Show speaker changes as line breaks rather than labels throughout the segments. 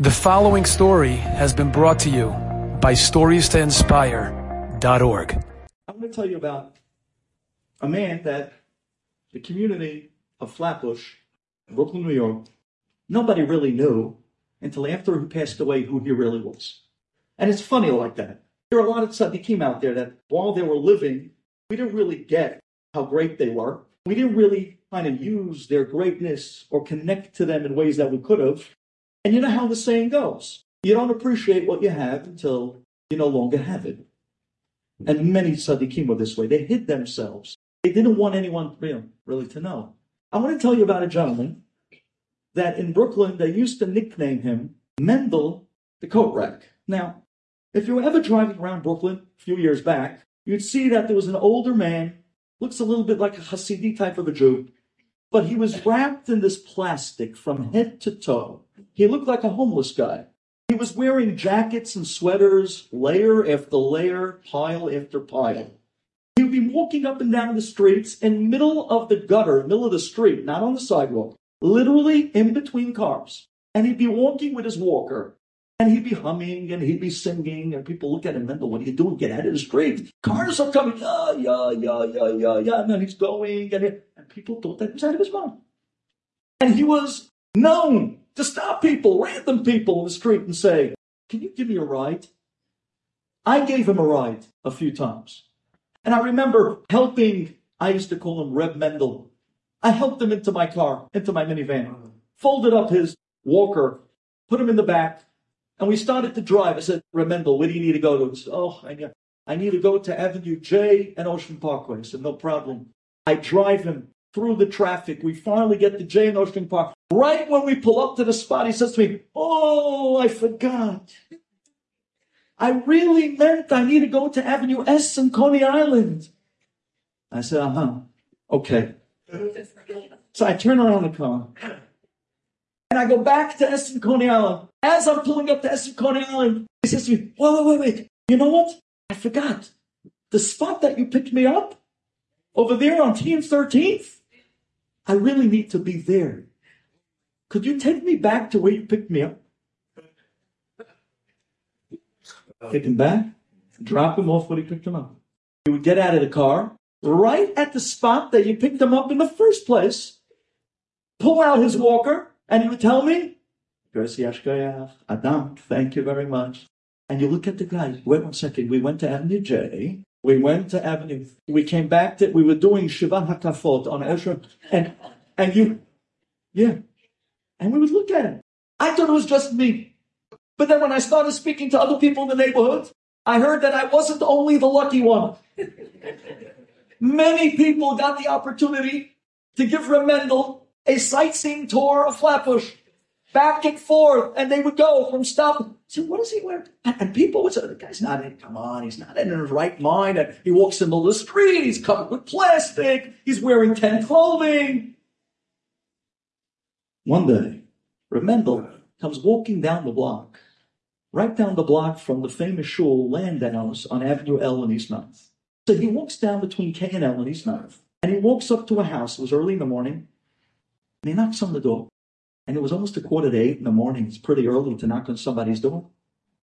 The following story has been brought to you by StoriesToInspire.org.
I'm going to tell you about a man that the community of Flatbush, Brooklyn, New York, nobody really knew until after he passed away who he really was. And it's funny like that. There are a lot of stuff that came out there that while they were living, we didn't really get how great they were. We didn't really kind of use their greatness or connect to them in ways that we could have. And you know how the saying goes you don't appreciate what you have until you no longer have it. And many tzaddikim were this way. They hid themselves. They didn't want anyone you know, really to know. I want to tell you about a gentleman that in Brooklyn, they used to nickname him Mendel the Coat Rack. Now, if you were ever driving around Brooklyn a few years back, you'd see that there was an older man, looks a little bit like a Hasidic type of a Jew, but he was wrapped in this plastic from head to toe. He looked like a homeless guy. He was wearing jackets and sweaters, layer after layer, pile after pile. He would be walking up and down the streets in middle of the gutter, middle of the street, not on the sidewalk, literally in between cars. And he'd be walking with his walker, and he'd be humming and he'd be singing, and people look at him, Mendel, what are you doing? Get out of the street. Cars are coming, yeah, yeah, yeah, yeah, yeah, yeah. And then he's going, and, he, and people thought that was out of his mind. And he was known to stop people, random people in the street, and say, Can you give me a ride? I gave him a ride a few times. And I remember helping, I used to call him Reb Mendel. I helped him into my car, into my minivan, folded up his walker, put him in the back, and we started to drive. I said, Reb Mendel, where do you need to go to? He said, Oh, I need, I need to go to Avenue J and Ocean Parkway. I said, No problem. I drive him through the traffic. We finally get to J and Ocean Park. Right when we pull up to the spot, he says to me, Oh, I forgot. I really meant I need to go to Avenue S in Coney Island. I said, uh huh. Okay. So I turn around the car and I go back to S and Coney Island. As I'm pulling up to S and Coney Island, he says to me, wait, wait, wait, wait. You know what? I forgot. The spot that you picked me up over there on T and 13th, I really need to be there. Could you take me back to where you picked me up? Take him back, drop him off where he picked him up. He would get out of the car, right at the spot that you picked him up in the first place, pull out his walker, and he would tell me, Adam, thank you very much. And you look at the guy, wait one second, we went to Avenue J, we went to Avenue, we came back to, we were doing Shiva Hakafot on Ezra, and, and you, yeah. And we would look at it. I thought it was just me. But then when I started speaking to other people in the neighborhood, I heard that I wasn't only the lucky one. Many people got the opportunity to give Reb Mendel a sightseeing tour of Flatbush, back and forth, and they would go from stop. So what does he wear? And, and people would say, "The guy's not in. Come on, he's not in his right mind." And he walks in the street. He's covered with plastic. He's wearing ten clothing. One day, Reb Mendel comes walking down the block, right down the block from the famous shul Landau's on Avenue L in East Ninth. So he walks down between K and L in East Ninth, and he walks up to a house. It was early in the morning, and he knocks on the door. And it was almost a quarter to eight in the morning. It's pretty early to knock on somebody's door.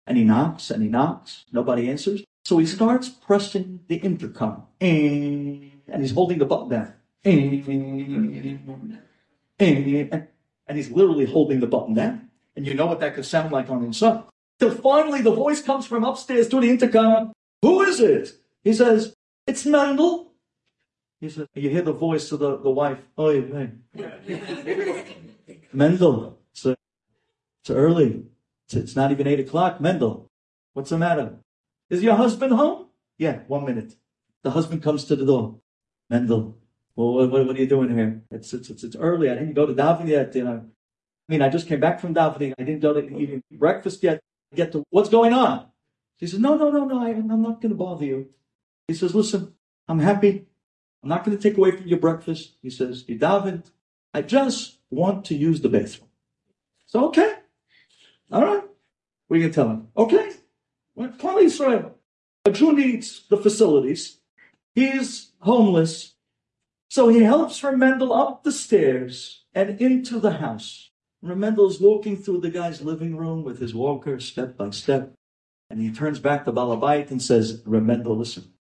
And he knocks and he knocks. Nobody answers. So he starts pressing the intercom. And he's holding the button down. And he's literally holding the button down. And you know what that could sound like on inside. Till finally the voice comes from upstairs to the intercom. Who is it? He says, It's Mendel. He says, You hear the voice of the, the wife. Oh, hey. Mendel, it's, uh, it's early. It's, it's not even eight o'clock. Mendel, what's the matter? Is your husband home? Yeah, one minute. The husband comes to the door. Mendel, well, what, what, are you doing here? It's, it's, it's, it's early. I didn't go to davening yet. You know, I mean, I just came back from davening. I didn't go to eating breakfast yet. Get to what's going on? He says, no, no, no, no. I, I'm not going to bother you. He says, listen, I'm happy. I'm not going to take away from your breakfast. He says, you davened. I just want to use the bathroom. So, okay. All right. We can tell him, okay. Well, Klal Yisrael. A Jew needs the facilities. He's homeless. So he helps Reb Mendel up the stairs and into the house. Reb Mendel's walking through the guy's living room with his walker, step by step, and he turns back to Balabait and says, Remendel, listen,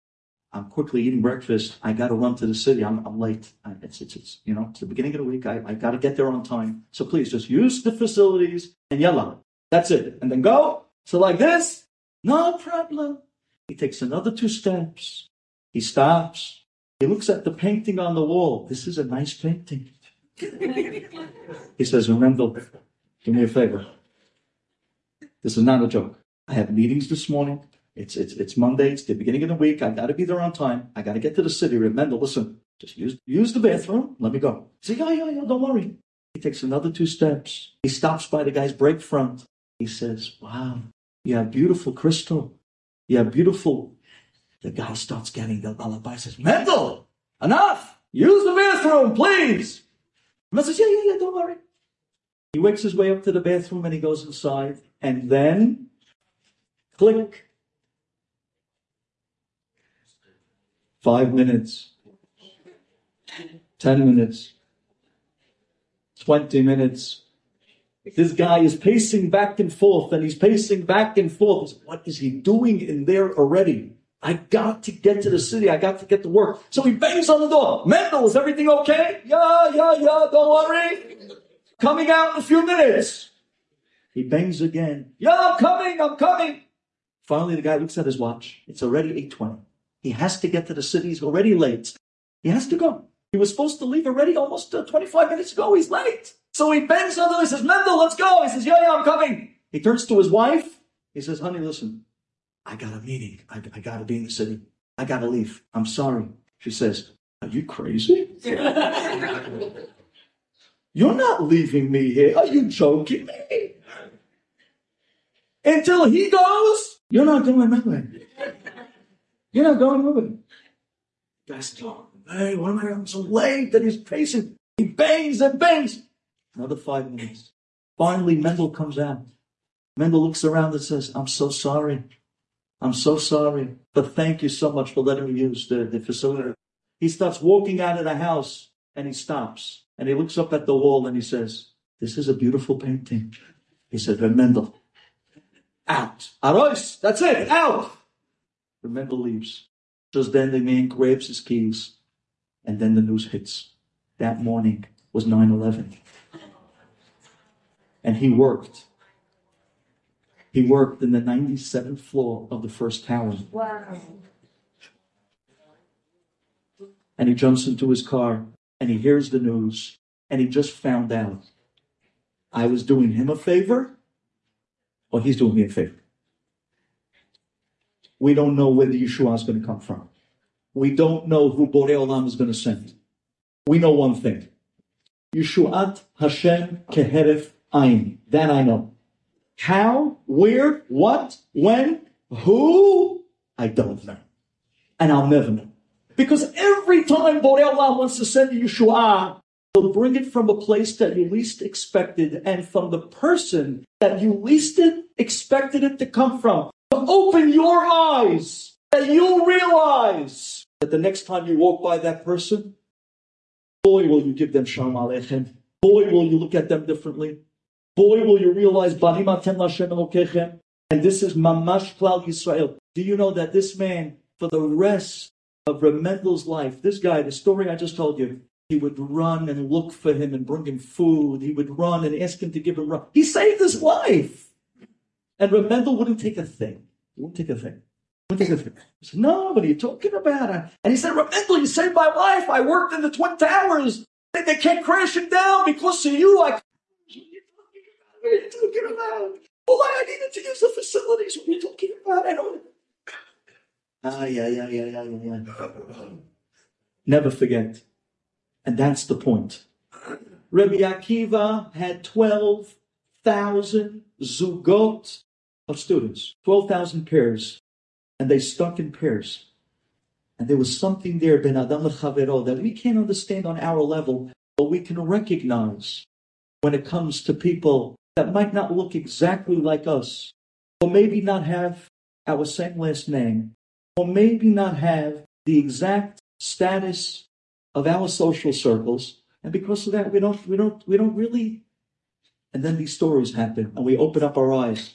I'm quickly eating breakfast. I got to run to the city. I'm, I'm late. It's, it's, it's, you know, it's the beginning of the week. I, I got to get there on time. So please just use the facilities and yell yalla. That's it. And then go. So like this, no problem. He takes another two steps. He stops. He looks at the painting on the wall. This is a nice painting. he says, Reb Mendel, do me a favor. This is not a joke. I have meetings this morning. It's it's it's Monday. It's the beginning of the week. I got to be there on time. I got to get to the city. Remember, listen, just use use the bathroom. Let me go. He says, yeah, yeah, yeah. Don't worry. He takes another two steps. He stops by the guy's brake front. He says, "Wow, you have beautiful crystal. You have beautiful." The guy starts getting the lullaby. Says, "Mendel, enough. Use the bathroom, please." Mendel says, "Yeah, yeah, yeah. Don't worry." He wakes his way up to the bathroom and he goes inside. And then, click, five minutes, 10 minutes, 20 minutes. This guy is pacing back and forth and he's pacing back and forth. What is he doing in there already? I got to get to the city. I got to get to work. So he bangs on the door. Mendel, is everything okay? Yeah, yeah, yeah. Don't worry. Coming out in a few minutes. He bangs again. Yeah, I'm coming. I'm coming. Finally, the guy looks at his watch. It's already 820. He has to get to the city. He's already late. He has to go. He was supposed to leave already almost uh, 25 minutes ago. He's late. So he bends over He says, Mendel, let's go. He says, yeah, yeah, I'm coming. He turns to his wife. He says, honey, listen, I got a meeting. I, I got to be in the city. I got to leave. I'm sorry. She says, are you crazy? You're not leaving me here. Are you joking me? Until he goes, you're not going nowhere. You're not going with it. Guy's talking, hey, why am I I'm so late that he's pacing? He bangs and bangs. Another five minutes. Finally, Mendel comes out. Mendel looks around and says, I'm so sorry. I'm so sorry, but thank you so much for letting me use the, the facility. He starts walking out of the house and he stops and he looks up at the wall and he says, This is a beautiful painting. He said, Mendel, out. Arois, that's it, out. Remember leaves. Just then the man grabs his keys and then the news hits. That morning was 9-11. And he worked. He worked in the 97th floor of the first tower. Wow. And he jumps into his car and he hears the news and he just found out I was doing him a favor or he's doing me a favor we don't know where the Yeshua is going to come from. We don't know who Borei Olam is going to send. We know one thing. Yeshuat Hashem keheref ayin. That I know. How, where, what, when, who, I don't know. And I'll never know. Because every time Borei Olam wants to send a Yeshua, he'll bring it from a place that you least expected and from the person that you least expected it to come from open your eyes that you'll realize that the next time you walk by that person, boy, will you give them shalom aleichem. Boy, will you look at them differently. Boy, will you realize. And this is mamash klal Yisrael. Do you know that this man, for the rest of Reb Mendel's life, this guy, the story I just told you, he would run and look for him and bring him food. He would run and ask him to give him run. He saved his life. And Reb Mendel wouldn't take a thing. He won't take a thing. He won't take a thing. I said, no, what are you talking about? And he said, Reb Mendel, you saved my life. I worked in the Twin Towers. They, they kept crashing down because of you. I, what are you talking about? Well, I needed to use the facilities. What are you talking about? I don't. Ah, yeah, yeah, yeah, yeah, yeah, yeah. Never forget. And that's the point. Rabbi Akiva had 12,000 zugot of students, 12,000 pairs, and they stuck in pairs. And there was something there, Ben Adam Chavero, that we can't understand on our level, but we can recognize when it comes to people that might not look exactly like us, or maybe not have our same last name, or maybe not have the exact status of our social circles, and because of that, we don't, we don't, we don't really And then these stories happen and we open up our eyes.